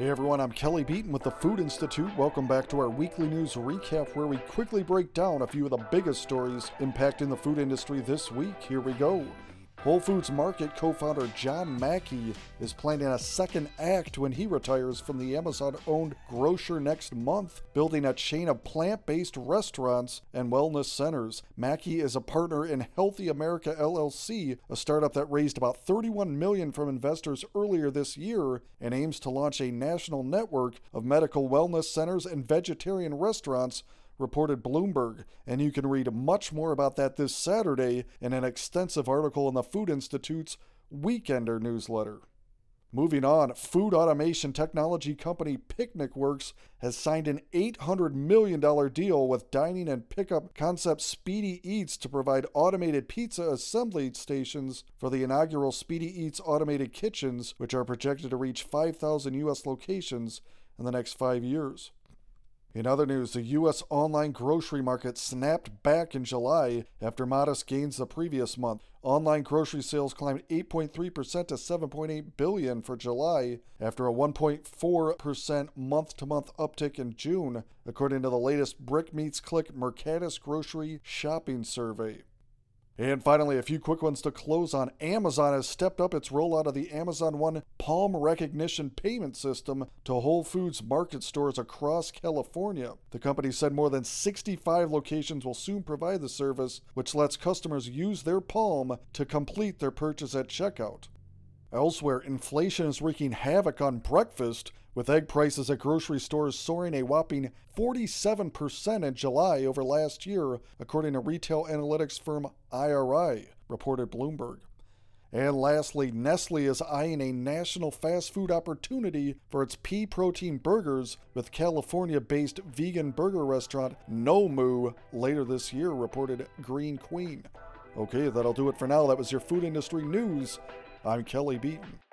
Hey everyone, I'm Kelly Beaton with the Food Institute. Welcome back to our weekly news recap where we quickly break down a few of the biggest stories impacting the food industry this week. Here we go. Whole Foods Market co founder John Mackey is planning a second act when he retires from the Amazon owned grocer next month, building a chain of plant based restaurants and wellness centers. Mackey is a partner in Healthy America LLC, a startup that raised about 31 million from investors earlier this year and aims to launch a national network of medical wellness centers and vegetarian restaurants reported Bloomberg, and you can read much more about that this Saturday in an extensive article in the Food Institute's Weekender newsletter. Moving on, food automation technology company Picnic Works has signed an $800 million deal with dining and pickup concept Speedy Eats to provide automated pizza assembly stations for the inaugural Speedy Eats automated kitchens, which are projected to reach 5,000 U.S. locations in the next five years. In other news, the U.S. online grocery market snapped back in July after modest gains the previous month. Online grocery sales climbed 8.3% to 7.8 billion for July after a 1.4% month-to-month uptick in June, according to the latest Brick Meets Click Mercatus Grocery Shopping Survey. And finally, a few quick ones to close on. Amazon has stepped up its rollout of the Amazon One palm recognition payment system to Whole Foods market stores across California. The company said more than 65 locations will soon provide the service, which lets customers use their palm to complete their purchase at checkout. Elsewhere, inflation is wreaking havoc on breakfast, with egg prices at grocery stores soaring a whopping 47% in July over last year, according to retail analytics firm IRI, reported Bloomberg. And lastly, Nestle is eyeing a national fast food opportunity for its pea protein burgers with California based vegan burger restaurant Nomu later this year, reported Green Queen. Okay, that'll do it for now. That was your food industry news. I'm Kelly Beaton.